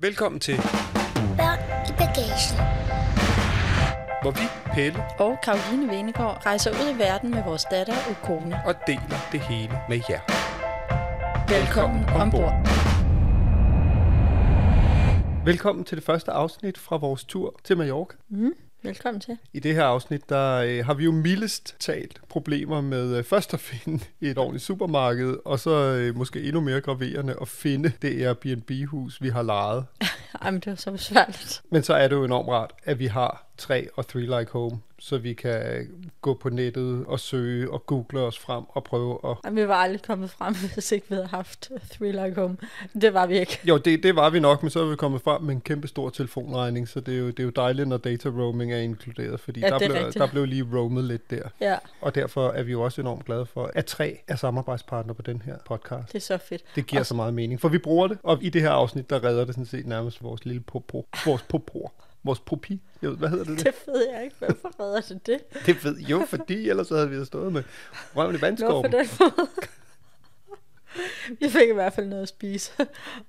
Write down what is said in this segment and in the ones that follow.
Velkommen til, Børn i bagagen. hvor vi, Pelle, og Karoline Venegård rejser ud i verden med vores datter og kone. og deler det hele med jer. Velkommen ombord. Velkommen til det første afsnit fra vores tur til Mallorca. Velkommen til. I det her afsnit, der øh, har vi jo mildest talt problemer med øh, først at finde et ordentligt supermarked, og så øh, måske endnu mere graverende at finde det Airbnb-hus, vi har lejet. Jamen, det var så besværligt. Men så er det jo enormt rart, at vi har tre og Three Like Home, så vi kan gå på nettet og søge og google os frem og prøve at... Jamen, vi var aldrig kommet frem, hvis ikke vi havde haft Three Like Home. Det var vi ikke. Jo, det, det var vi nok, men så er vi kommet frem med en kæmpe stor telefonregning, så det er jo, det er jo dejligt, når data roaming er inkluderet, fordi Ja, der, er blev, rigtigt. der blev lige roamet lidt der. Ja, Og derfor er vi jo også enormt glade for, at tre er samarbejdspartner på den her podcast. det er så fedt. Det giver så meget mening, for vi bruger det, og i det her afsnit, der redder det sådan set nærmest vores lille popo, vores popor, vores ved, hvad hedder det? Det ved jeg ikke. Hvorfor redder det det? Det ved jo, fordi ellers havde vi stået med røven i Nå, på vandskorben. den. Vi fik i hvert fald noget at spise.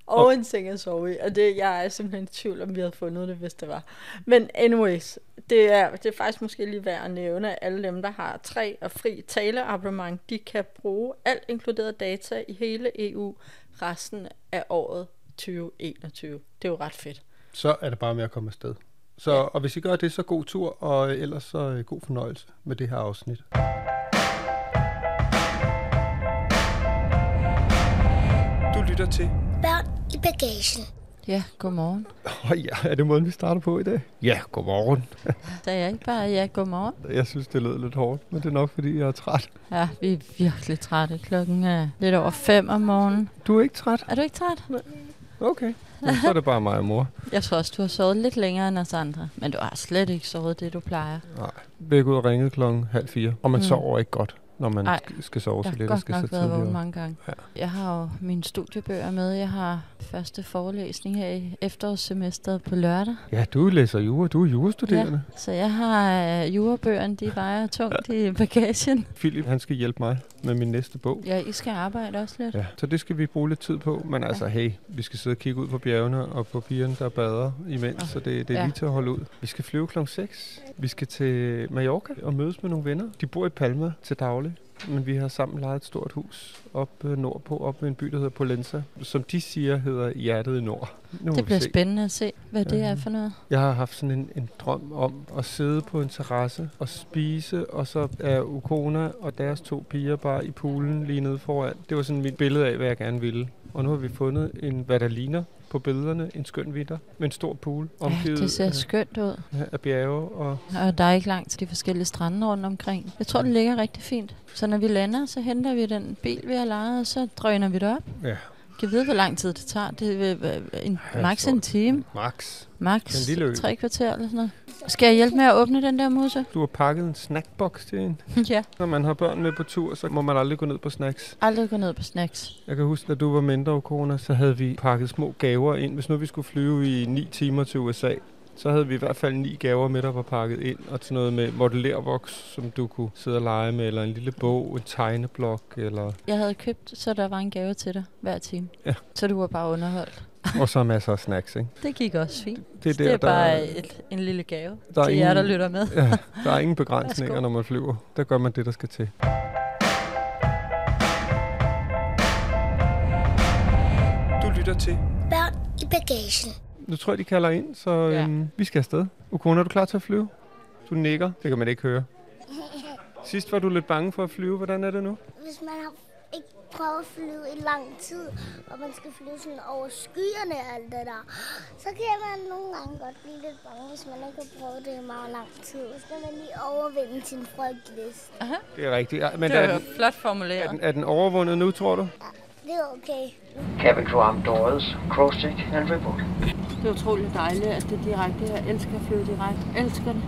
Og Og- en seng at sove i. Og det, jeg er simpelthen i tvivl, om vi havde fundet det, hvis det var. Men anyways, det er, det er faktisk måske lige værd at nævne, at alle dem, der har tre og fri taleabonnement, de kan bruge alt inkluderet data i hele EU resten af året 2021. Det er jo ret fedt. Så er det bare med at komme afsted. Så, Ja. og hvis I gør det, så god tur, og ellers så øh, god fornøjelse med det her afsnit. Du lytter til... Børn i bagagen. Ja, godmorgen. Åh oh, ja, er det måden, vi starter på i dag? Ja, godmorgen. Da jeg ikke bare, ja, godmorgen. Jeg synes, det lød lidt hårdt, men det er nok, fordi jeg er træt. Ja, vi er virkelig trætte. Klokken er lidt over fem om morgenen. Du er ikke træt? Er du ikke træt? Okay. Jamen, så er det bare mig og mor. Jeg tror også, du har sovet lidt længere end os andre. Men du har slet ikke sovet det, du plejer. Nej. Er ud og ringet klokken halv fire, og man mm. sover ikke godt, når man Ej. sk- skal sove så Jeg lidt og skal så tidligere. mange gange. Ja. Jeg har jo mine studiebøger med. Jeg har første forelæsning her i efterårssemesteret på lørdag. Ja, du læser jura. Du er jurastuderende. Så jeg har øh, jurabøgerne, de vejer tungt i bagagen. Philip, han skal hjælpe mig med min næste bog. Ja, I skal arbejde også lidt. Ja, så det skal vi bruge lidt tid på. Men altså, hey, vi skal sidde og kigge ud på bjergene og på pigerne, der bader imens, så det, det er Ja. lige til at holde ud. Vi skal flyve klokken 6. Vi skal til Mallorca og mødes med nogle venner. De bor i Palma til daglig. Men vi har sammen lejet et stort hus op øh, nordpå, op ved en by, der hedder Polenza, som de siger hedder hjertet i nord. Nu Det bliver se. spændende at se, hvad det er for noget. Jeg har haft sådan en, en drøm om at sidde på en terrasse og spise, og så er Ukona og deres to piger bare i poolen lige nede foran. Det var sådan mit billede af, hvad jeg gerne ville. Og nu har vi fundet en, hvad der ligner på billederne, en skøn vitter med en stor pool, Ja, omgivet det ser af, skønt ud. af bjerge. Og Og der er ikke langt til de forskellige strande rundt omkring. Jeg tror, det ligger rigtig fint. Så når vi lander, så henter vi den bil, vi har lejet, og så drøner vi det op. ja, Kan vide, hvor lang tid det tager. Det er en, Ja, max en time. Max, Max Den lille ø. tre kvarter eller sådan noget. Skal jeg hjælpe med at åbne den der muse? du har pakket en snackbox til en. ja. Når man har børn med på tur, så må man aldrig gå ned på snacks. Aldrig gå ned på snacks. Jeg kan huske, da du var mindre, corona, så havde vi pakket små gaver ind. Hvis nu vi skulle flyve i 9 timer til USA, så havde vi i hvert fald ni gaver med, der var pakket ind. Og til noget med modellervoks, som du kunne sidde og lege med, eller en lille bog, en tegneblok, eller... Jeg havde købt, så der var en gave til dig hver time. Ja. Så du var bare underholdt. og så masser af snacks, ikke? Det gik også fint. Det er, Så det er der, bare der, et, en lille gave der er til jer, der ingen- lytter med. ja, der er ingen begrænsninger, når man flyver. Der gør man det, der skal til. Du lytter til Børn i bagagen. Nu tror jeg, de kalder ind, så Ja. øhm, vi skal afsted. Ukona, er du klar til at flyve? Du nikker. Det kan man ikke høre. Sidst var du lidt bange for at flyve. Hvordan er det nu? Hvis man har ikke prøvet at flyve i lang tid, og man skal flyve sådan over skyerne og alt det der, så kan man nogle gange godt blive lidt bange, hvis man ikke har prøvet det i meget lang tid. Så skal man lige overvinde sin frygtlist. Det er rigtigt. Ja, men Det er, var den, flot er, formuleret. den, er den overvundet nu, tror du? Det er okay. Cabin crew armed doors, cross check and report. Det er utroligt dejligt, at det er direkte. Jeg elsker at flyve direkte. Elsker det.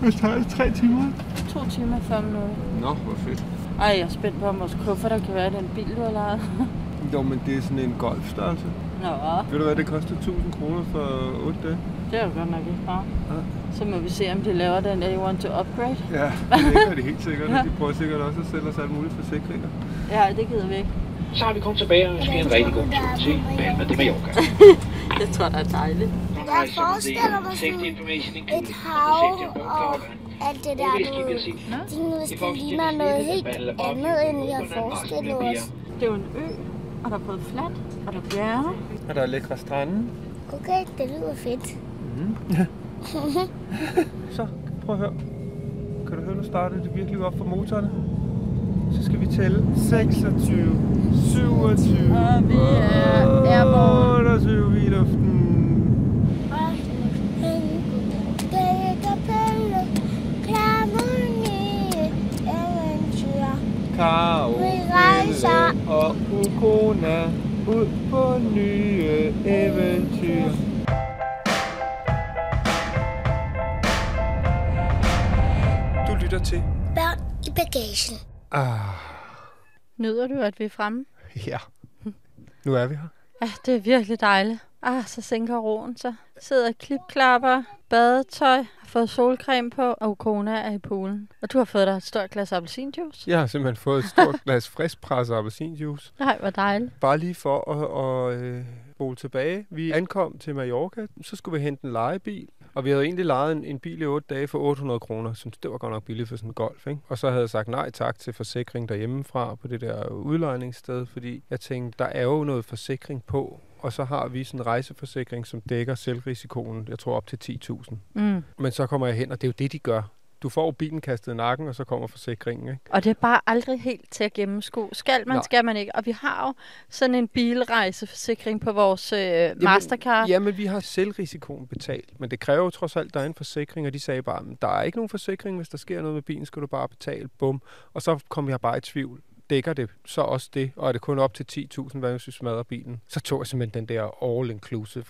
Hvad tager det? Tre timer? To timer og 40 minutter. Nå, hvor fedt. Ej, jeg er spændt på, om vores kuffert der kan være den bil, du har lejet. Jo, men det er sådan en golfstørrelse. Nå, Ved du hvad, det koster 1000 kroner for 8 dage? det er jo godt nok ikke bare. Ja. Så må vi se, om de laver den der, you want to upgrade. Ja, det gør de helt sikkert. De prøver sikkert også at sælge os alle mulige forsikringer. Ja, det gider vi ikke. Så har vi kommet tilbage og ønsker en rigtig god tur til Palma de Mallorca. Jeg tror, det er dejligt. Jeg forestiller mig sådan information et hav og alt det der, du seat. Det er ligner noget helt andet, end vi har forestillet os. Det er jo en ø, og der er både fladt, og der er bjerge. Og der er lækre strande. Okay, det lyder fedt. Så, prøv at høre. Kan du høre, nu starter det virkelig op for motorerne? Så skal vi tælle 26, 27, Og vi er airborne. 28 i luften. rejser. Caroline og Ukona ud på nye eventyr. Du lytter til. Børn i bagagen. Ah, Nyder du, at vi er fremme? ja. Nu er vi her. Ja, det er virkelig dejligt. Ah, så sænker roen sig. Sidder klipklapper, badetøj, har fået solcreme på, og Kona er i poolen. Og du har fået dig et stort glas appelsinjuice. Jeg har simpelthen fået et stort glas friskpresset appelsinjuice. Nej, hvor dejligt. Bare lige for at, at øh, spole tilbage. Vi ankom til Mallorca, så skulle vi hente en lejebil. Og vi havde egentlig lejet en, en bil i 8 dage for 800 kroner. Jeg synes, det var godt nok billigt for sådan en golf. Ikke? Og så havde jeg sagt nej tak til forsikring derhjemmefra på det der udlejningssted, fordi jeg tænkte, der er jo noget forsikring på. Og så har vi sådan en rejseforsikring, som dækker selvrisikoen, jeg tror op til 10.000. Mm. Men så kommer jeg hen, og det er jo det, de gør. Du får bilen kastet i nakken, og så kommer forsikringen. Ikke? Og det er bare aldrig helt til at gennemskue. Skal man, Nej. skal man ikke. Og vi har jo sådan en bilrejseforsikring på vores øh, Mastercard. Jamen, vi har selvrisikoen betalt, men det kræver jo trods alt, at der er en forsikring, og de sagde bare, at der er ikke nogen forsikring, hvis der sker noget med bilen, skal du bare betale, bum. Og så kom jeg bare i tvivl. Dækker det så også det, og er det kun op til 10.000, hvad hvis vi smadrer bilen? Så tog jeg simpelthen den der all-inclusive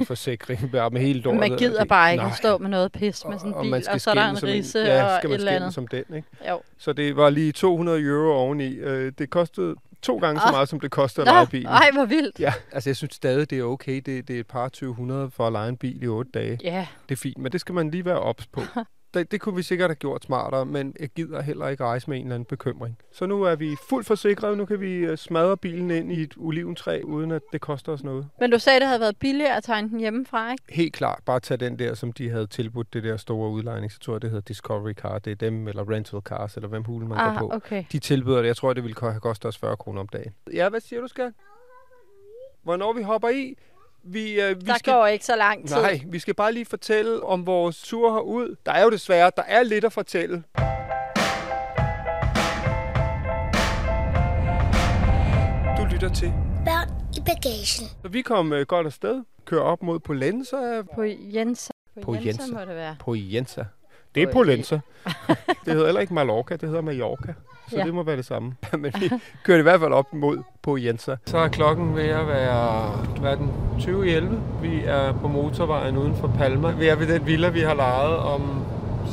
øh, forsikring bare med hele lortet. Man gider og det- bare ikke Nej. at stå med noget pis med sådan en og bil, og, skal så er der en risse ja, og skal et man eller andet. som den, ikke? Jo. Så det var lige 200 euro oveni. Øh, det kostede to gange så Ah. meget, som det kostede at Nå, lege bilen. ej, hvor vildt. Ja, altså jeg synes stadig, det er okay. Det, det er et par 2000 for at lege en bil i 8 dage. Ja, Det er fint, men det skal man lige være ops på. Det, det kunne vi sikkert have gjort smartere, men jeg gider heller ikke rejse med en eller anden bekymring. Så nu er vi fuldt forsikret. Nu kan vi øh, smadre bilen ind i et oliventræ, uden at det koster os noget. men du sagde, det havde været billigere at tegne den hjemmefra, ikke? Helt klart, bare tag den der, som de havde tilbudt, det der store udlejning. Så tror jeg, det hedder Discovery Car. Det er dem, eller Rental Cars, eller hvem hulen man går Ah, på. okay. De tilbyder det. Jeg tror, det ville have kostet os 40 kroner om dagen. Ja, hvad siger du, skal? Hvornår vi hopper i? Vi, øh, vi Der skal... går ikke så lang tid. Nej, vi skal bare lige fortælle om vores tur herud. Der er jo desværre, der er lidt at fortælle. Du lytter til. Børn i bagagen. Så vi kom øh, godt afsted. Kører op mod Polenza. På Jens. På Jensa Jensa. må det være. Polenza. Det er På- Polenza. det hedder heller ikke Mallorca, det hedder Mallorca. Så Ja. det må være det samme. Men vi kørte i hvert fald op mod Poyensa. Så er klokken ved at være, hvad den, 20 i 11. Vi er på motorvejen uden for Palma. Vi er ved den villa, vi har lejet om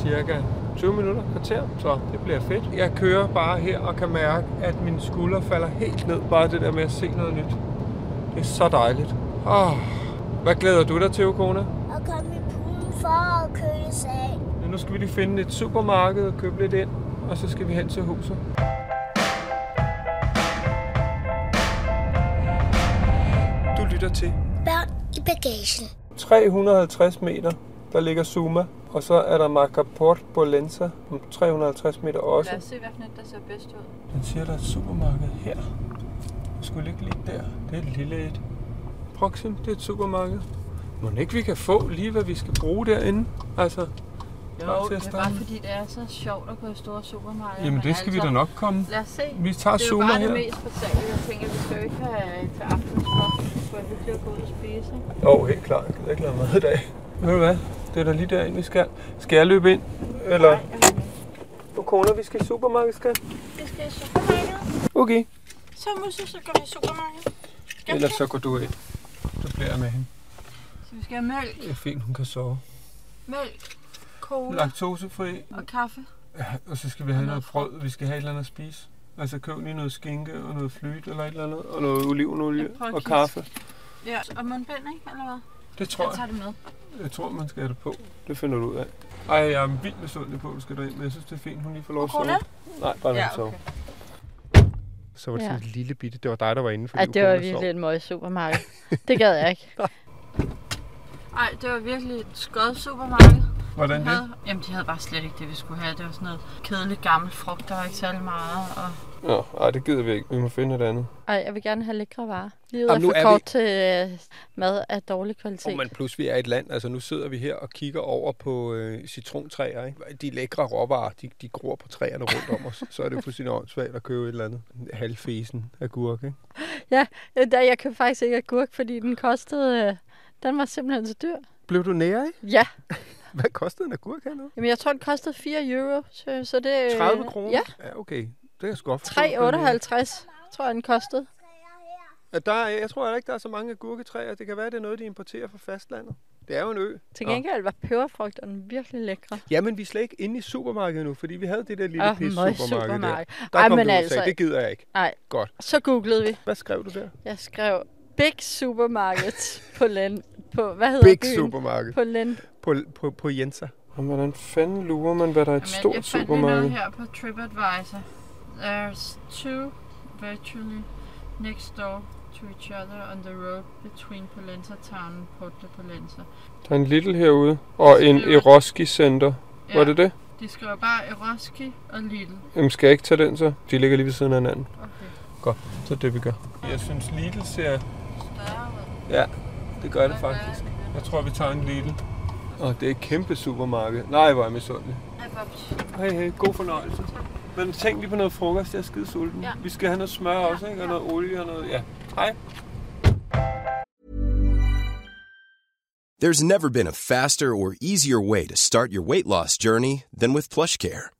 cirka 20 minutter, kvarter, så det bliver fedt. Jeg kører bare her og kan mærke, at min skulder falder helt ned. Bare det der med at se noget nyt. Det er så dejligt. Oh, hvad glæder du dig til, Okona? Og kom i poolen for at køles af. Nu skal vi lige finde et supermarked og købe lidt ind, og så skal vi hen til huset. Du lytter til Børn i bagagen. 350 meter, der ligger Suma, og så er der Macaport Bolenza om 350 meter også. Lad os se, hvad der ser bedst ud. Den siger, der er et supermarked her. Det skulle ligge lige der. Det er et lille et. Proxim, det er et supermarked. Må ikke vi kan få lige, hvad vi skal bruge derinde? Altså, Jo, til at det er bare fordi, det er så sjovt at gå i store supermarkeder. jamen men det skal vi altså, da nok komme. Lad os se. Vi tager Det er jo bare her. det mest basale. Jeg tænker, vi skal jo ikke have til aftensmad. Det skulle hyggeligt at gå ud og spise. Jo, oh, helt klart. Jeg gider ikke lade mad i dag. Ved du hvad? Det er da lige derind, vi skal. Skal jeg løbe ind? Eller? Nej. På corner, vi skal i supermarkedet, skal? Vi skal i supermarkedet. Okay. Så Musse, så går vi i supermarkedet. Skal vi Ellers så går du ind. Så bliver jeg med hende. Så vi skal have mælk, Det er fint, hun kan sove. mælk, cola Laktosefri, og kaffe. ja, og så skal vi have Og noget noget brød. Vi skal have et eller andet at spise. Altså køb lige noget skinke og noget flyt eller et eller andet. Og noget olivenolie og kaffe. Ja, og mundbind, ikke? Eller hvad? Det tror Jeg jeg. tager det med. Jeg tror, man skal have det på. Det finder du ud af. Ej, jeg er vildt misundelig på, at du skal derind, men jeg synes, det er fint, hun lige får lov at sove. Nej, bare Ja, sove. okay. Så var det Ja. sådan et lille bitte. Det var dig, der var inde, fordi Ej, det var virkelig sov. et møg supermarked. Det gad jeg ikke. Ej, det var virkelig et skødt supermarked. Hvordan De det? havde, jamen, de havde bare slet ikke det, vi skulle have. Det var sådan noget kedeligt gammelt frugt, der var ikke særlig meget. Og... Nå, ej, det gider vi ikke. Vi må finde et andet. Ej, jeg vil gerne have lækre varer. Livet Jamen, er nu for er kort vi- til øh, mad af dårlig kvalitet. Og men plus vi er et land, altså nu sidder vi her og kigger over på øh, citrontræer, ikke? De lækre råvarer, de, de gror på træerne rundt om os. Så er det fuldstændig åndssvagt at købe et eller andet halvfesen agurk, ikke? Øh, Da jeg købte faktisk ikke agurk, fordi den kostede... Øh, den var simpelthen så dyr. Blev du nære? Ja, Hvad kostede en agurk hernede? jamen jeg tror, den kostede 4 euro. Så, så det... øh, 30 kroner? Ja, Ja, okay. Det jeg sgu godt forstå. Men, øh, 3,58 tror jeg, den kostede. Ja, der er, jeg tror ikke, der er så mange agurketræer. Det kan være, det er noget, de importerer fra fastlandet. Det er jo en ø. Til gengæld var peberfrugterne virkelig lækre. Jamen, vi er slet ikke inde i supermarkedet nu, fordi vi havde det der lille oh, pis møg supermarked der. supermarked. Der Ej, kom men du altså- sagde, det gider jeg ikke. Nej. Godt. Så googlede vi. Hvad skrev du der? Jeg skrev Big Supermarket på Len... På, hvad hedder Big byen? supermarked. På Len... På, på, på Jensa. Og hvordan fanden lurer man, hvad der er et stort supermarked? her på TripAdvisor. There's two virtually next door to each other on the road between Polenta Town and Porto Polenta. Der er en Lidl herude, og en Eroski Center. Var det det? De skriver bare Eroski og Lidl. Jamen, skal jeg ikke tage den så? De ligger lige ved siden af hinanden. Okay. Så er det, vi gør. Jeg synes, Lidl ser... Ja, det gør det faktisk. Jeg tror, vi tager en Lidl. Og det er et kæmpe supermarked. Nej, hvor er jeg misundelig. Bobs. Hej, hej. God fornøjelse. Men tænk lige på noget frokost. Jeg er skide sulten. Ja. Vi skal have noget smør også, ikke? Og noget olie og noget... Ja. Hej. There's never been a faster or easier way to start your weight loss journey than with PlushCare.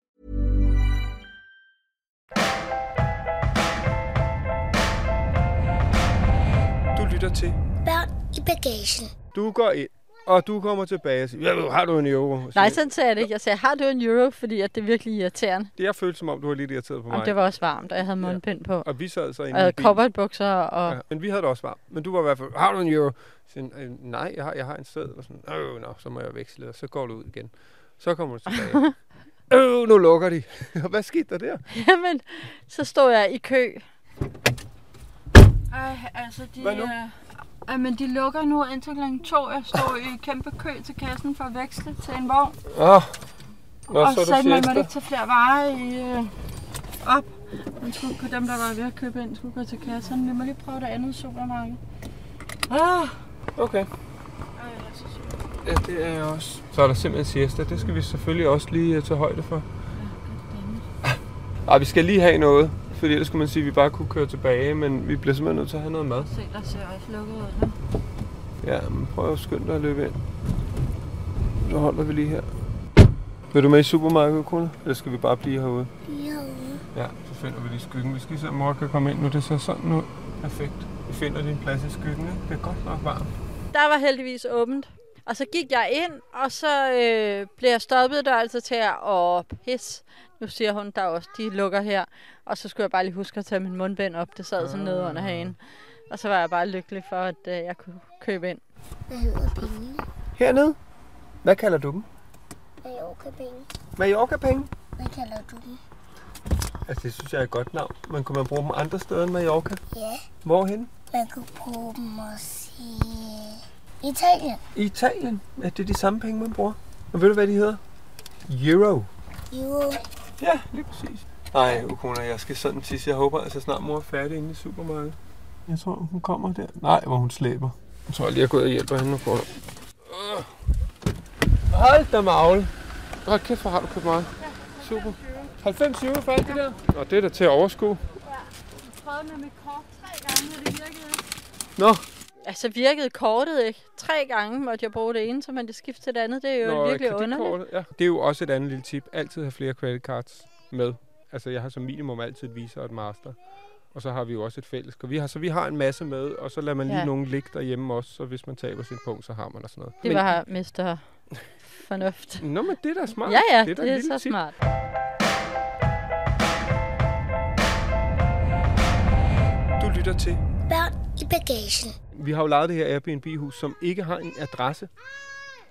Lytter til. Børn i bagagen. Du går ind, og du kommer tilbage og siger, "Ja, har du en euro? Så Nej, sådan sagde jeg det ikke. Jeg sagde, har du en euro? Fordi at det er virkelig irriterende. Det jeg følte som om, du var lidt irriteret på mig. Om det var også varmt, og jeg havde mundbind på. Og vi sad så Og inde jeg i havde bilen. cowboybukser og... Ja, men vi havde det også varmt. Men du var i hvert fald, har du en euro? Så "Øh, nej, jeg har, jeg har en sæd. Og sådan, øh, nå, så må jeg veksle, og så går du ud igen. Så kommer du tilbage. øh, nu lukker de. Og Hvad skete der der? Jamen, så stod jeg i kø. Ej, altså de... Hvad nu? Øh, men de lukker nu indtil kl. 2. Jeg står i kæmpe kø til kassen for at veksle til en vogn. Åh, oh. Nå, og så er så du man måtte siesta. ikke tage flere varer i, øh, op. Man skulle, dem, der var ved at købe ind, skulle gå til kassen. Vi må lige prøve det andet supermarked. Ah, Okay. så. Ja, det er jeg også. Så er der simpelthen siesta. Det skal vi selvfølgelig også lige uh, tage højde for. Ej, vi skal lige have noget. Fordi ellers skulle man sige, at vi bare kunne køre tilbage. Men vi bliver simpelthen nødt til at have noget mad. Se, der ser også lukket ud nu. Ja, men prøv at skynde dig at løbe ind. Så holder vi lige her. Vil du med i supermarkedet, Kuna? Eller skal vi bare blive herude? Herude. Ja, så finder vi lige skyggen. Vi skal se, om mor kan komme ind nu. Det ser sådan ud. Perfekt. Vi finder din plads i skyggen? Det er godt nok varmt. Der var heldigvis åbent. Og så gik jeg ind, og så øh, blev jeg stoppet der altså til at åh, pis. Nu siger hun, der er også, de lukker her. Og så skulle jeg bare lige huske at tage min mundbind op. Det sad sådan nede under hagen. Og så var jeg bare lykkelig for, at øh, jeg kunne købe ind. Hvad hedder pengene? Hernede? Hvad kalder du dem? Mallorca-penge. Mallorca-penge? Hvad kalder du dem? Altså, det synes jeg er et godt navn. Men kunne man bruge dem andre steder end Mallorca? Ja, Hvorhen? man kunne bruge dem også i Italien. I Italien. Er det de samme penge, man bruger? Og ved du, hvad de hedder? Euro. Jo, Ja, lige præcis. Ej, Ukona, jeg skal sådan tisse. Jeg håber altså snart mor er færdig inde i supermarkedet. Jeg tror, hun kommer der. Nej, hvor hun slæber. Jeg tror lige, jeg går ud og hjælper hende med det. Øh. Hold da magle. Hold kæft, hvor har du købt meget. Super. 90 euro for alt det der? Nå, det er da til at overskue. Jeg prøvede med mit kort tre gange, og det virkede ikke. Nå, Altså virkede kortet ikke. Tre gange måtte jeg bruge det ene, så man det skifte til det andet. Det er jo Nå, virkelig underligt. Ja. Det er jo også et andet lille tip. Altid have flere credit cards med. Altså, jeg har som minimum altid et Visa og et Master. Og så har vi jo også et fælles. Og vi har, så vi har en masse med, og så lader man lige Ja. nogen ligge derhjemme også. Så hvis man taber sin punkt, så har man og sådan noget. Det var Mr. Fornuft. Nå, men det er da smart. Ja, ja, det et er, lille så tip. smart. Du lytter til. børn i bagagen. Vi har jo lejet det her Airbnb-hus, som ikke har en adresse.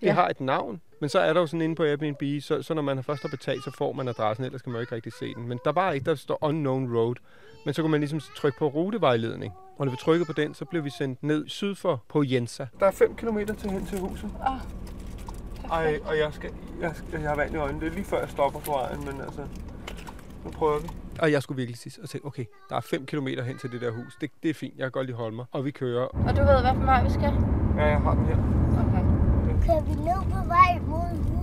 Det Ja. har et navn, men så er der jo sådan inde på Airbnb, så, så når man har først har betalt, så får man adressen, ellers kan man jo ikke rigtig se den. Men der var ikke, der står unknown road. Men så kan man ligesom trykke på rutevejledning. Og når vi trykker på den, så bliver vi sendt ned syd for på Jensa. Der er 5 km til hen til huset. Ej, og jeg, skal, jeg, skal, jeg har vand i øjnene. Det er lige før jeg stopper på vejen, men altså, nu prøver vi. Og jeg skulle virkelig sige og tænke, okay, der er 5 km hen til det der hus. Det, det er fint, jeg kan godt lige holde mig. Og vi kører. Og du ved, hvad for vej vi skal? Ja, jeg har den her. Okay. Kører vi ned på vej mod huset?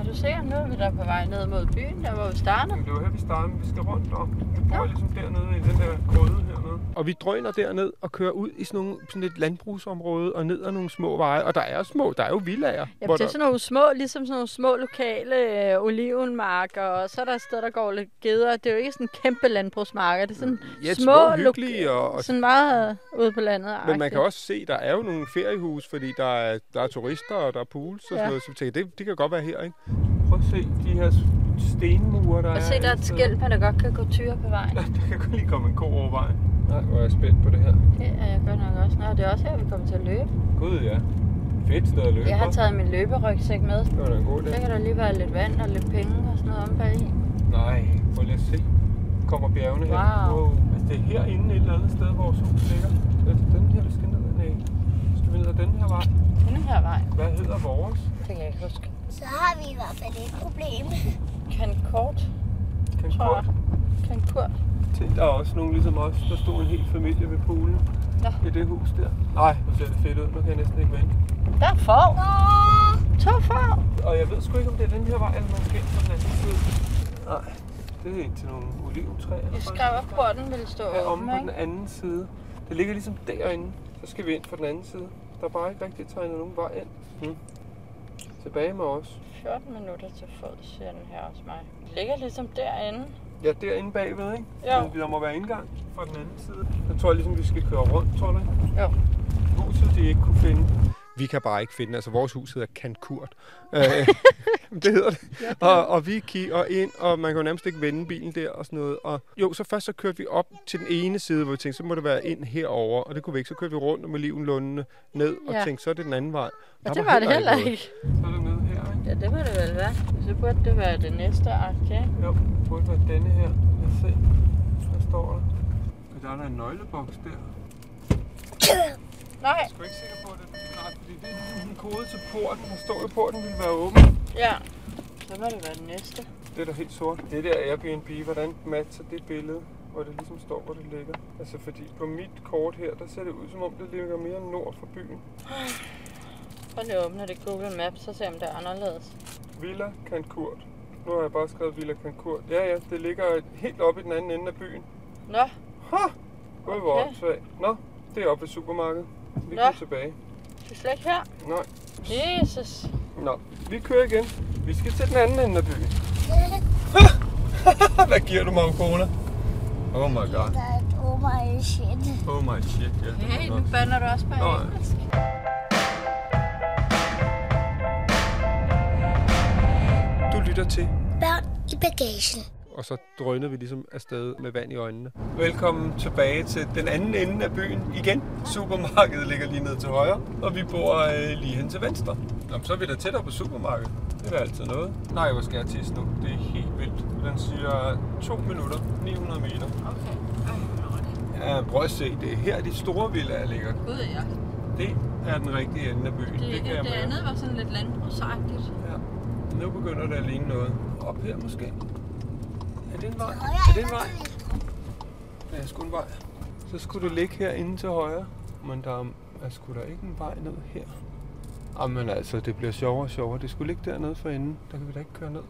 Er du sikker? Nu er vi der på vej ned mod byen, der hvor vi starter. Men det var her, vi startede. Vi skal rundt om. Vi bor ligesom dernede i den der gryde hernede. Og vi drøner derned og kører ud i sådan, nogle, sådan et landbrugsområde og ned ad nogle små veje. Og der er små, der er jo villager. Ja, det er der, sådan nogle små, ligesom sådan nogle små lokale øh, olivenmarker, og så er der et sted, der går lidt geder. Det er jo ikke sådan kæmpe landbrugsmarker, det er sådan ja, små, små, hyggelige. Og, og, sådan meget øh, ude på landet. men man kan også se, der er jo nogle feriehus, fordi der er, der er turister og der er pools og Ja. sådan noget. Så vi tænker, det, det kan godt være her, ikke? Prøv at se de her stenmure, der Og er. se, der er et men der godt kan gå tyre på vejen. Ja, der kan godt lige komme en ko over vejen. Nej, hvor er jeg spændt på det her. Det er jeg godt nok også. Nå, det er også her, vi kommer til at løbe. Gud, ja. Fedt sted at løbe. Jeg har taget min løberygsæk med. Det var da en god Så idé. kan der lige være lidt vand og lidt penge og sådan noget om bag i. Nej, prøv lige at se. Kommer bjergene her. Wow. Wow. Altså, det er herinde et eller andet sted, vores hus ligger. Er det den her, vi skal ned ad? Nej. Skal vi ned ad den her vej? Den her vej. Hvad hedder vores? Det kan jeg ikke huske. Så har vi i hvert fald et problem. Kan kort, Kan. Tænk, der er også nogen ligesom os, der stod en hel familie ved poolen. Nå. I det hus der. Nej, hvor ser det fedt ud. Nu kan jeg næsten ikke vente. Der er får. To får. Og jeg ved sgu ikke, om det er den her vej, eller ind på den anden side. Nej, det er ind til nogle oliventræer. Jeg skrev, at porten ville stå Ja, om åben, på den ikke? anden side. Det ligger ligesom derinde. Så skal vi ind på den anden side. Der er bare ikke rigtig tegnet nogen vej ind. Hmm. Tilbage med os. 14 minutter til fods, siger den her hos mig. Det ligger ligesom derinde. Ja, derinde bagved, ikke? Jo. Men der må være indgang fra den anden side. Jeg tror ligesom, vi skal køre rundt, tror du? Jo. Huset, de ikke kunne finde. Vi kan bare ikke finde, altså vores hus hedder Kankurt. Øh, det hedder det. Og, og vi kigger ind, og man kan jo nærmest ikke vende bilen der og sådan noget. Og jo, så først så kørte vi op til den ene side, hvor vi tænkte, så må det være ind herover, og det kunne vi ikke. Så kørte vi rundt om olivenlundene ned og Ja. tænkte, så er det den anden vej. Og det var var det heller noget. ikke. Så er det nede her, ikke? Ja, det må det vel være. Så burde det være det næste akt, ikke? Jo, det burde være denne her. Lad os se. Hvad står der? Og der er der en nøgleboks der. Nej. Jeg er sgu ikke sikker på, at det er nej, fordi det er ligesom en kode til porten. Der står jo, at porten ville være åben. Ja. Så må det være det næste. Det er da helt sort. Det der Airbnb, hvordan matcher det billede, hvor det ligesom står, hvor det ligger? Altså fordi på mit kort her, der ser det ud som om, det ligger mere nord for byen. Prøv lige at åbne det Google Maps, så se om det er anderledes. Villa Cancurt. Nu har jeg bare skrevet Villa Cancurt. Ja, ja, det ligger helt oppe i den anden ende af byen. Nå, Ha! Gud, hvor Okay. åndssvagt. Nå, det er oppe ved supermarkedet. Vi Nå. går tilbage. er slet ikke her. Nej. Jesus. Nå, vi kører igen. Vi skal til den anden ende af byen. Hvad giver du mig om cola? Oh my god. Er oh my shit. Oh my shit, ja. Hey, nu bander du også på Nå, engelsk. Du lytter til, Børn i bagagen. Og så drønede vi ligesom afsted med vand i øjnene. Velkommen tilbage til den anden ende af byen igen. Supermarkedet ligger lige ned til højre, og vi bor øh, lige hen til venstre. Nå, så er vi da tættere på supermarkedet. Det er altid noget. Nej, hvor skal jeg tisse nu? Det er helt vildt. Den siger 2 minutter, 900 meter. Okay. Ja, prøv at se. Det er her, de store villager ligger. Gud, ja. Det er den rigtige ende af byen. Det, det, kan jeg det mærke. andet var sådan lidt landbrugsagtigt. Ja. Nu begynder det at ligne noget. Op her måske. Er det en vej? Er det en vej? Ja, sgu en vej. Så skulle det ligge herinde til højre. Men der er, er sgu der ikke en vej ned her. Jamen altså, det bliver sjovere og sjovere. Det skulle ligge dernede for enden. Der kan vi da ikke køre ned.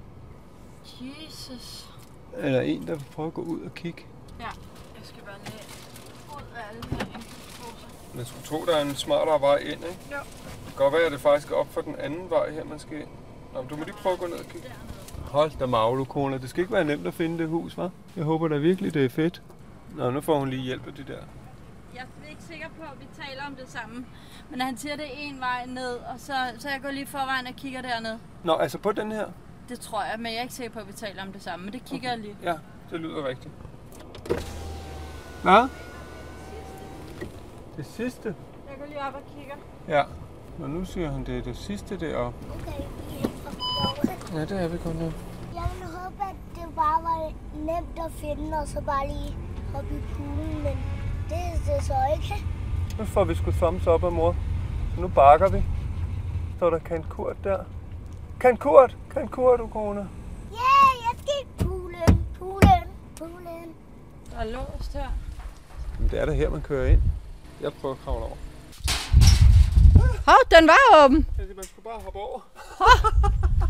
Jesus. Er der en, der vil prøve at gå ud og kigge? Ja, jeg skal bare lige ud af alle her indkøbsposer. Man skulle tro, der er en smartere vej ind, ikke? Jo. Det kan godt være, at det faktisk er op for den anden vej her, man skal ind. Nå, men du må lige prøve at gå ned og kigge. Hold da magle, kone. Det skal ikke være nemt at finde det hus, hva'? Jeg håber da virkelig, det er fedt. Nå, nu får hun lige hjælp af de der. Jeg er ikke sikker på, at vi taler om det samme. Men han siger, det er en vej ned, og så, så jeg går lige forvejen og kigger derned. Nå, altså på den her? Det tror jeg, men jeg er ikke sikker på, at vi taler om det samme. Men det kigger okay. jeg lige. Ja, det lyder rigtigt. Hvad? Det sidste? Jeg går lige op og kigger. Ja. Og nu siger han, det er det sidste deroppe. Okay, er Ja, det er vi godt nu. Jeg ville håbe, at det bare var nemt at finde, og så bare lige hoppe i poolen, men det er det så ikke. Nu får vi sgu thumbs op af mor. Så nu bakker vi. Står der kan Kurt der. Kan Kurt! Kan Kurt, du kone. Ja, yeah, jeg skal i poolen, poolen, poolen. Der er låst her. Men det er da her, man kører ind. Jeg prøver at kravle over. Hov, den var åben. Jeg siger, man skulle bare hoppe over.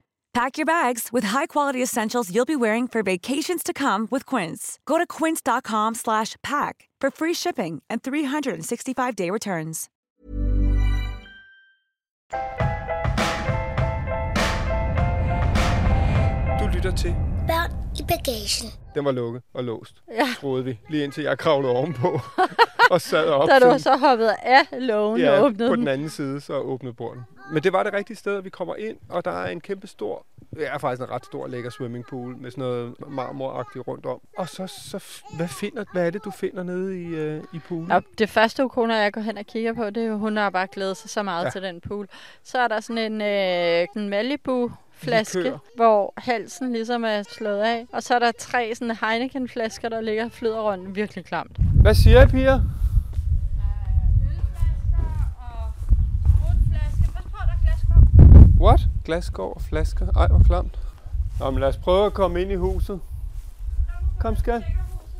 Pack your bags with high-quality essentials you'll be wearing for vacations to come with Quince. Go to quince.com slash pack for free shipping and 365-day returns. Du lytter til. Børn i bagagen. Den var lukket og låst, Ja. troede vi. Lige indtil jeg kravlede ovenpå og sad op. Da du så hoppede af lågen ja, og åbnede på den. den anden side, så åbnede porten. Men det var det rigtige sted, vi kommer ind, og der er en kæmpe stor, er faktisk en ret stor lækker swimmingpool med sådan noget marmoragtigt rundt om. Og så, så hvad, finder, hvad er det, du finder nede i, øh, i poolen? Nå, det første ukone, jeg går hen og kigger på, det er hun har bare glædet sig så meget Ja. ja. til den pool. Så er der sådan en, øh, en Malibu flaske, Likør. hvor halsen ligesom er slået af. Og så er der tre sådan Heineken-flasker, der ligger og flyder rundt. Virkelig klamt. Hvad siger I, piger? What? Glasgård og flasker? Ej, hvor klamt. Nå, men lad os prøve at komme ind i huset. Kom, skat.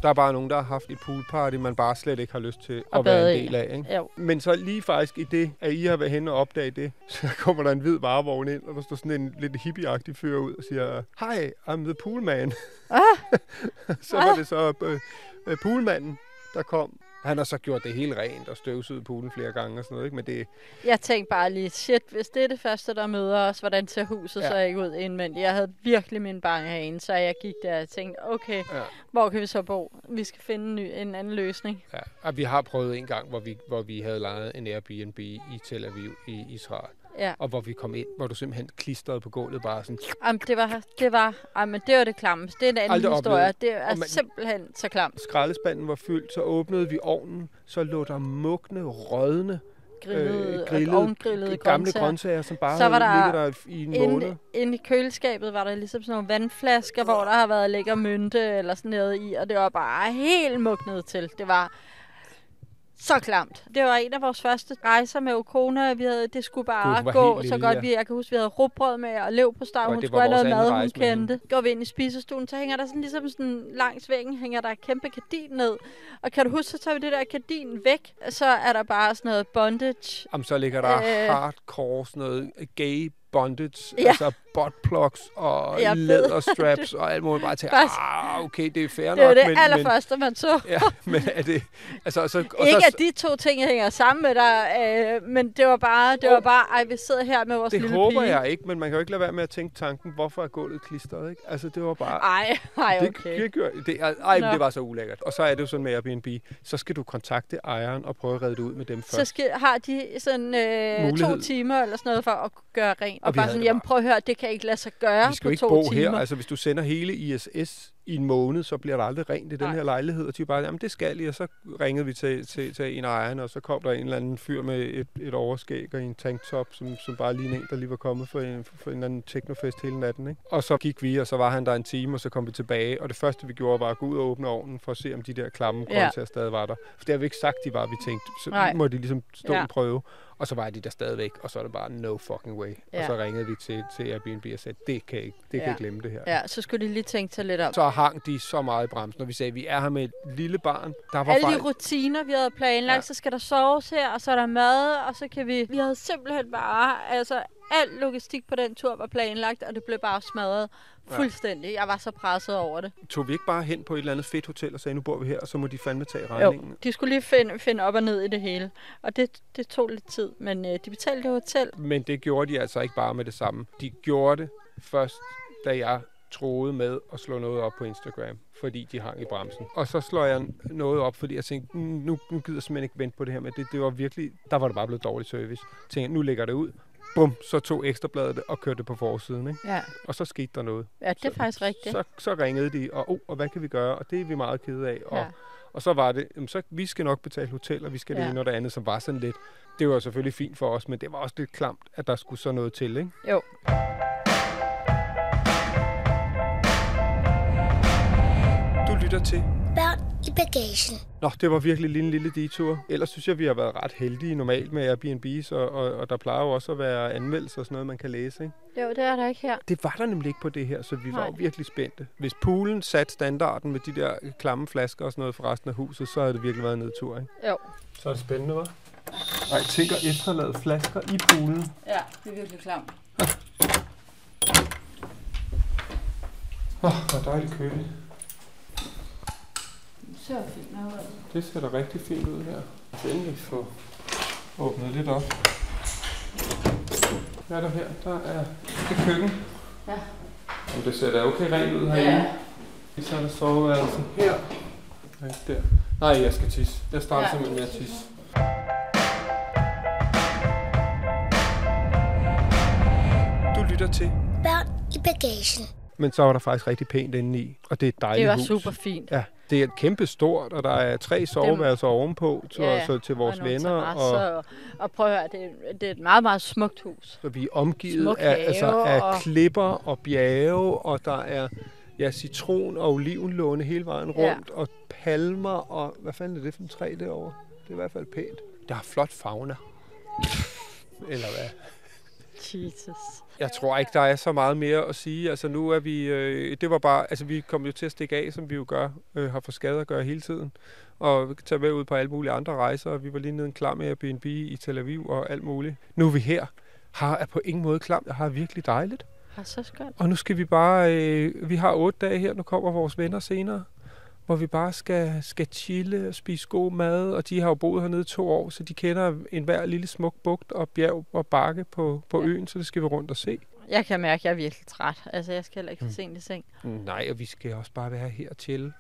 Der er bare nogen, der har haft et poolparty, man bare slet ikke har lyst til at, At være en del af. Ikke? Jo. Men så lige faktisk i det, at I har været hen og opdaget det, så kommer der en hvid varevogn ind, og der står sådan en lidt hippieagtig fyr ud og siger, Hi, I'm the poolman. Ah, så var det så øh, øh, poolmanden, der kom. Han har så gjort det helt rent og støvsuget poolen flere gange og sådan noget, ikke? Men det, jeg tænkte bare lige, shit, hvis det er det første, der møder os, hvordan ser huset ja. så ikke ud indvendigt? Jeg havde virkelig min bange herinde, så jeg gik der og tænkte, okay, ja, hvor kan vi så bo? Vi skal finde en, ny, en anden løsning. ja. Og vi har prøvet en gang, hvor vi, hvor vi havde lejet en Airbnb i Tel Aviv i Israel. Ja. Og hvor vi kom ind, hvor du simpelthen klistrede på gulvet bare sådan. Jamen, det var, det var, jamen, det var det klammeste. Det er en anden Aldrig historie. oplevet. Det er man- simpelthen så klamt. Skraldespanden var fyldt, så åbnede vi ovnen, så lå der mugne, rådne, Grillede, øh, grillede ovengrillede gamle grøntsager. grøntsager, som bare Så var der der i en måned. Inde, inde i køleskabet var der ligesom sådan nogle vandflasker, hvor der har været lækker mynte eller sådan noget i, og det var bare helt mugnet til. Det var så klamt. Det var en af vores første rejser med Okona. Vi havde, det skulle Gud, bare var gå så godt. Vi, jeg kan huske, vi havde råbrød med og lev på steg. Og Hun skulle var have noget mad, hun kendte. Går vi ind i spisestuen, så hænger der sådan ligesom sådan langs væggen, hænger der et kæmpe gardin ned. Og kan du huske, så tager vi det der gardin væk. Så er der bare sådan noget bondage. Jamen, så ligger der Øh. hardcore sådan noget gay bondage. Ja. Altså buttplugs og ved. læderstraps og alt muligt. Bare tænker, ah, okay, det er fair Det var nok. det men, allerførste, man så. Ja, men er det... Altså, og så, og Ikke så, at de to ting hænger sammen med dig, øh, men det var bare, det var bare, ej, vi sidder her med vores det lille håber pige. jeg ikke, men man kan jo ikke lade være med at tænke tanken, hvorfor er gulvet klistret, ikke? Altså, det var bare... Ej, ej, okay. Det, det, gør, det, er- ej, men det var så ulækkert. Og så er det jo sådan med Airbnb, så skal du kontakte ejeren og prøve at redde det ud med dem først. Så skal, har de sådan øh, to Mulighed. timer eller sådan noget for at gøre rent. Og, Og bare sådan, det jamen prøv at høre, det kan ikke lade sig gøre vi skal på jo ikke to bo timer. her. Altså, hvis du sender hele ISS i en måned, så bliver der aldrig rent i den Nej. her lejlighed. Og de bare, jamen det skal I. Og så ringede vi til, til, til en af ejerne, og så kom der en eller anden fyr med et, et overskæg og en tanktop, som, som bare lignede en, der lige var kommet for en, for en eller anden teknofest hele natten. Ikke? Og så gik vi, og så var han der en time, og så kom vi tilbage. Og det første, vi gjorde, var at gå ud og åbne ovnen for at se, om de der klamme Ja. grøntsager stadig var der. For det har vi ikke sagt, de var. Vi tænkte, så Nej. må de ligesom stå Ja. en prøve. Og så var de der stadigvæk, og så er det bare no fucking way. Ja. Og så ringede vi til, til Airbnb og sagde, det kan ikke, det kan Ja. jeg glemme det her. Ja, så skulle de lige tænke sig lidt om. Så hang de så meget i bremsen, og vi sagde, vi er her med et lille barn. Der var Alle fejl. de rutiner, vi havde planlagt, Ja. ja. så skal der soves her, og så er der mad, og så kan vi... Vi havde simpelthen bare... Altså, al logistik på den tur var planlagt, og det blev bare smadret fuldstændig. Jeg var så presset over det. Tog vi ikke bare hen på et eller andet fedt hotel og sagde, nu bor vi her, og så må de fandme tage Jo, regningen? de skulle lige finde, finde op og ned i det hele. Og det, det tog lidt tid, men øh, de betalte det hotel. Men det gjorde de altså ikke bare med det samme. De gjorde det først, da jeg troede med at slå noget op på Instagram, fordi de hang i bremsen. Og så slår jeg noget op, fordi jeg tænkte, "Mm, nu, nu gider jeg simpelthen ikke vente på det her, men det, det var virkelig, der var det bare blevet dårlig service. Tænkte, nu lægger det ud. Bum, så tog ekstrabladet det og kørte det på forsiden, ikke? Ja, Og så skete der noget. ja det er faktisk rigtigt. Så, så ringede de, og, oh, og hvad kan vi gøre? Og det er vi meget kede af. Og, Ja. og så var det, jamen, så vi skal nok betale hotel, og vi skal det Ja. ene og det andet, som var sådan lidt. Det var selvfølgelig fint for os, men det var også lidt klamt, at der skulle så noget til, ikke? Jo. Lytter til. Børn i bagagen. Nå, det var virkelig lige en lille detur. Ellers synes jeg, vi har været ret heldige normalt med Airbnb's, og, og, og der plejer jo også at være anmeldelser og sådan noget, man kan læse, ikke? Jo, det er der ikke her. Det var der nemlig ikke på det her, så vi var Nej. jo virkelig spændte. Hvis poolen satte standarden med de der klamme flasker og sådan noget for resten af huset, så havde det virkelig været en nedtur, ikke? Jo. Så er det spændende, hva'? Nej, tænk at efterlade flasker i poolen. Ja, det er virkelig klamt. Åh, oh, hvor dejligt køligt. Det ser fint ud. Det ser da rigtig fint ud her. Endelig få åbnet lidt op. Hvad er der her? Der er et køkken. Ja. Jamen, det ser da okay rent ud herinde. Ja. Så er der soveværelsen her. Nej, der. Nej, jeg skal tisse. Jeg starter Ja. simpelthen med at tisse. Du lytter til. Børn i bagagen. Men så var der faktisk rigtig pænt indeni, og det er et dejligt Det var hus. super fint. Ja, det er et kæmpe stort, og der er tre soveværelser ovenpå til, Ja, så til vores og venner. Og, Og, og prøv at høre, det, er- det er et meget, meget smukt hus. så vi er omgivet Smuk af, altså, af og- klipper og bjerge, og der er ja, citron og olivenlåne hele vejen Ja. rundt, og palmer, og hvad fanden er det for en træ derovre? Det er i hvert fald pænt. Der er flot fauna. Eller hvad? Jesus. Jeg tror ikke, der er så meget mere at sige. Altså nu er vi, øh, det var bare, altså vi kom jo til at stikke af, som vi jo gør, øh, har for skade at gøre hele tiden. Og vi kan tage med ud på alle mulige andre rejser, og vi var lige nede en klar med Airbnb i Tel Aviv og alt muligt. Nu er vi her. Har er på ingen måde klam. Jeg har virkelig dejligt. Ja, så skønt. Og nu skal vi bare, øh, vi har otte dage her, nu kommer vores venner senere, hvor vi bare skal, skal chille og spise god mad, og de har jo boet hernede to år, så de kender en hver lille smuk bugt og bjerg og bakke på, på Ja. øen, så det skal vi rundt og se. Jeg kan mærke, at jeg er virkelig træt. Altså, jeg skal heller Mm. ikke for sent i seng. Nej, og vi skal også bare være her og chille.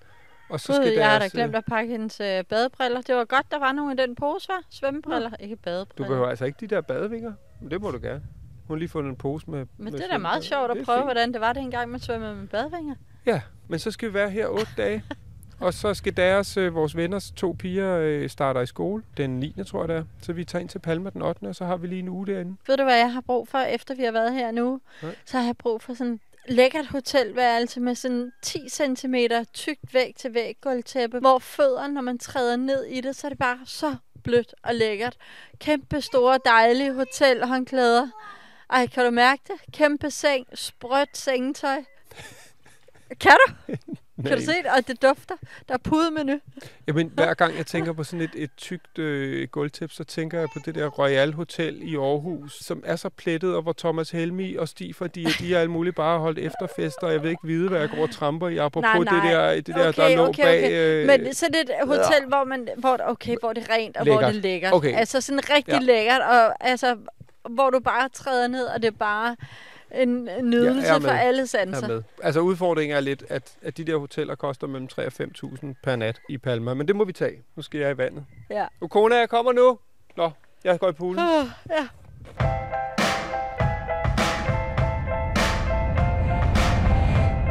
Og så skal jeg har da glemt øh, at pakke hendes øh, badebriller. Det var godt, der var nogle i den pose, var? Svømmebriller, ikke Du badebriller. behøver altså ikke de der badevinger, men det må du gerne. Hun har lige fundet en pose med Men med det er da meget sjovt at prøve, fint. hvordan det var det engang med at svømme med badevinger. Ja, men så skal vi være her otte dage. Og så skal deres, øh, vores venners to piger øh, starter i skole den 9. tror jeg det er. Så vi tager ind til Palma den 8. og så har vi lige en uge derinde. Ved du, hvad jeg har brug for, efter vi har været her nu? Nej. Så har jeg brug for sådan lækkert hotelværelse med sådan 10 cm tykt væg til væg gulvtæppe, hvor fødderne, når man træder ned i det, så er det bare så blødt og lækkert. Kæmpe store, dejlige hotelhåndklæder. Ej, kan du mærke det? Kæmpe seng, sprødt sengetøj. Kan du? Kan du se det? Og det dufter. Der er pudemenu. Jamen, hver gang jeg tænker på sådan et, et tykt øh, gulvtæppe, så tænker jeg på det der Royal Hotel i Aarhus, som er så plettet, og hvor Thomas Helmi og Stig, fordi de er alle mulige bare holdt efterfester, og jeg vil ikke vide, hvad jeg går og tramper i, apropos Nej, nej. det der, det der Okay, der lå okay, bag... Øh, Men så det er et hotel, hvor, man, hvor, okay, hvor det er rent, og hvor Lækkert. det er lækkert. Okay. Altså sådan rigtig Ja. lækkert, og altså, hvor du bare træder ned, og det er bare en nydelse jeg er for alle er sanser. med. Altså udfordringen er lidt, at, at de der hoteller koster mellem 3 og 5.000 per nat i Palma, men det må vi tage. Nu skal jeg i vandet. Ja. Ukona, jeg kommer nu. Nå, jeg går i poolen. Uh, ja.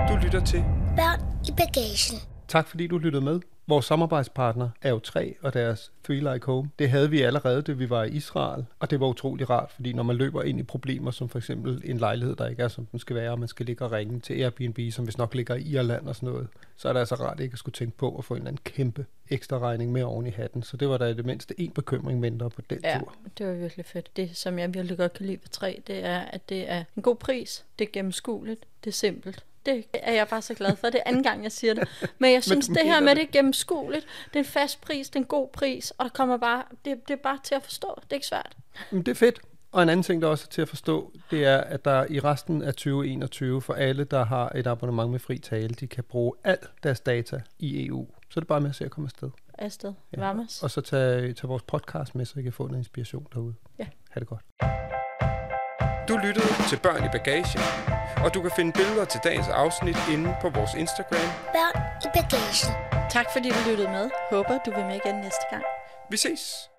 Du lytter til Børn i bagagen. Tak fordi du lyttede med. Vores samarbejdspartner er jo 3 og deres Feel Like Home. Det havde vi allerede, da vi var i Israel, og det var utrolig rart, fordi når man løber ind i problemer, som for eksempel en lejlighed, der ikke er, som den skal være, og man skal ligge og ringe til Airbnb, som hvis nok ligger i Irland og sådan noget, så er det altså rart ikke at skulle tænke på at få en eller anden kæmpe ekstra regning med oven i hatten. Så det var da i det mindste en bekymring mindre på den Ja, tur. det var virkelig fedt. Det, som jeg virkelig godt kan lide ved 3, det er, at det er en god pris, det er gennemskueligt, det er simpelt. Det er jeg bare så glad for. Det er anden gang, jeg siger det. Men jeg synes, du det her med det. det er gennemskueligt. Det er en fast pris, det er en god pris, og der kommer bare, det, det er bare til at forstå. Det er ikke svært. Men det er fedt. Og en anden ting, der også er til at forstå, det er, at der i resten af 2021, for alle, der har et abonnement med fri tale, de kan bruge al deres data i EU. Så er det bare med at se at komme afsted. Afsted. Ja. Varmes. Og så tage, tage vores podcast med, så I kan få noget inspiration derude. Ja. Ha' det godt. Du lyttede til Børn i Bagagen, og du kan finde billeder til dagens afsnit inde på vores Instagram. Børn i bagagen. Tak fordi du lyttede med. Håber, du vil med igen næste gang. Vi ses!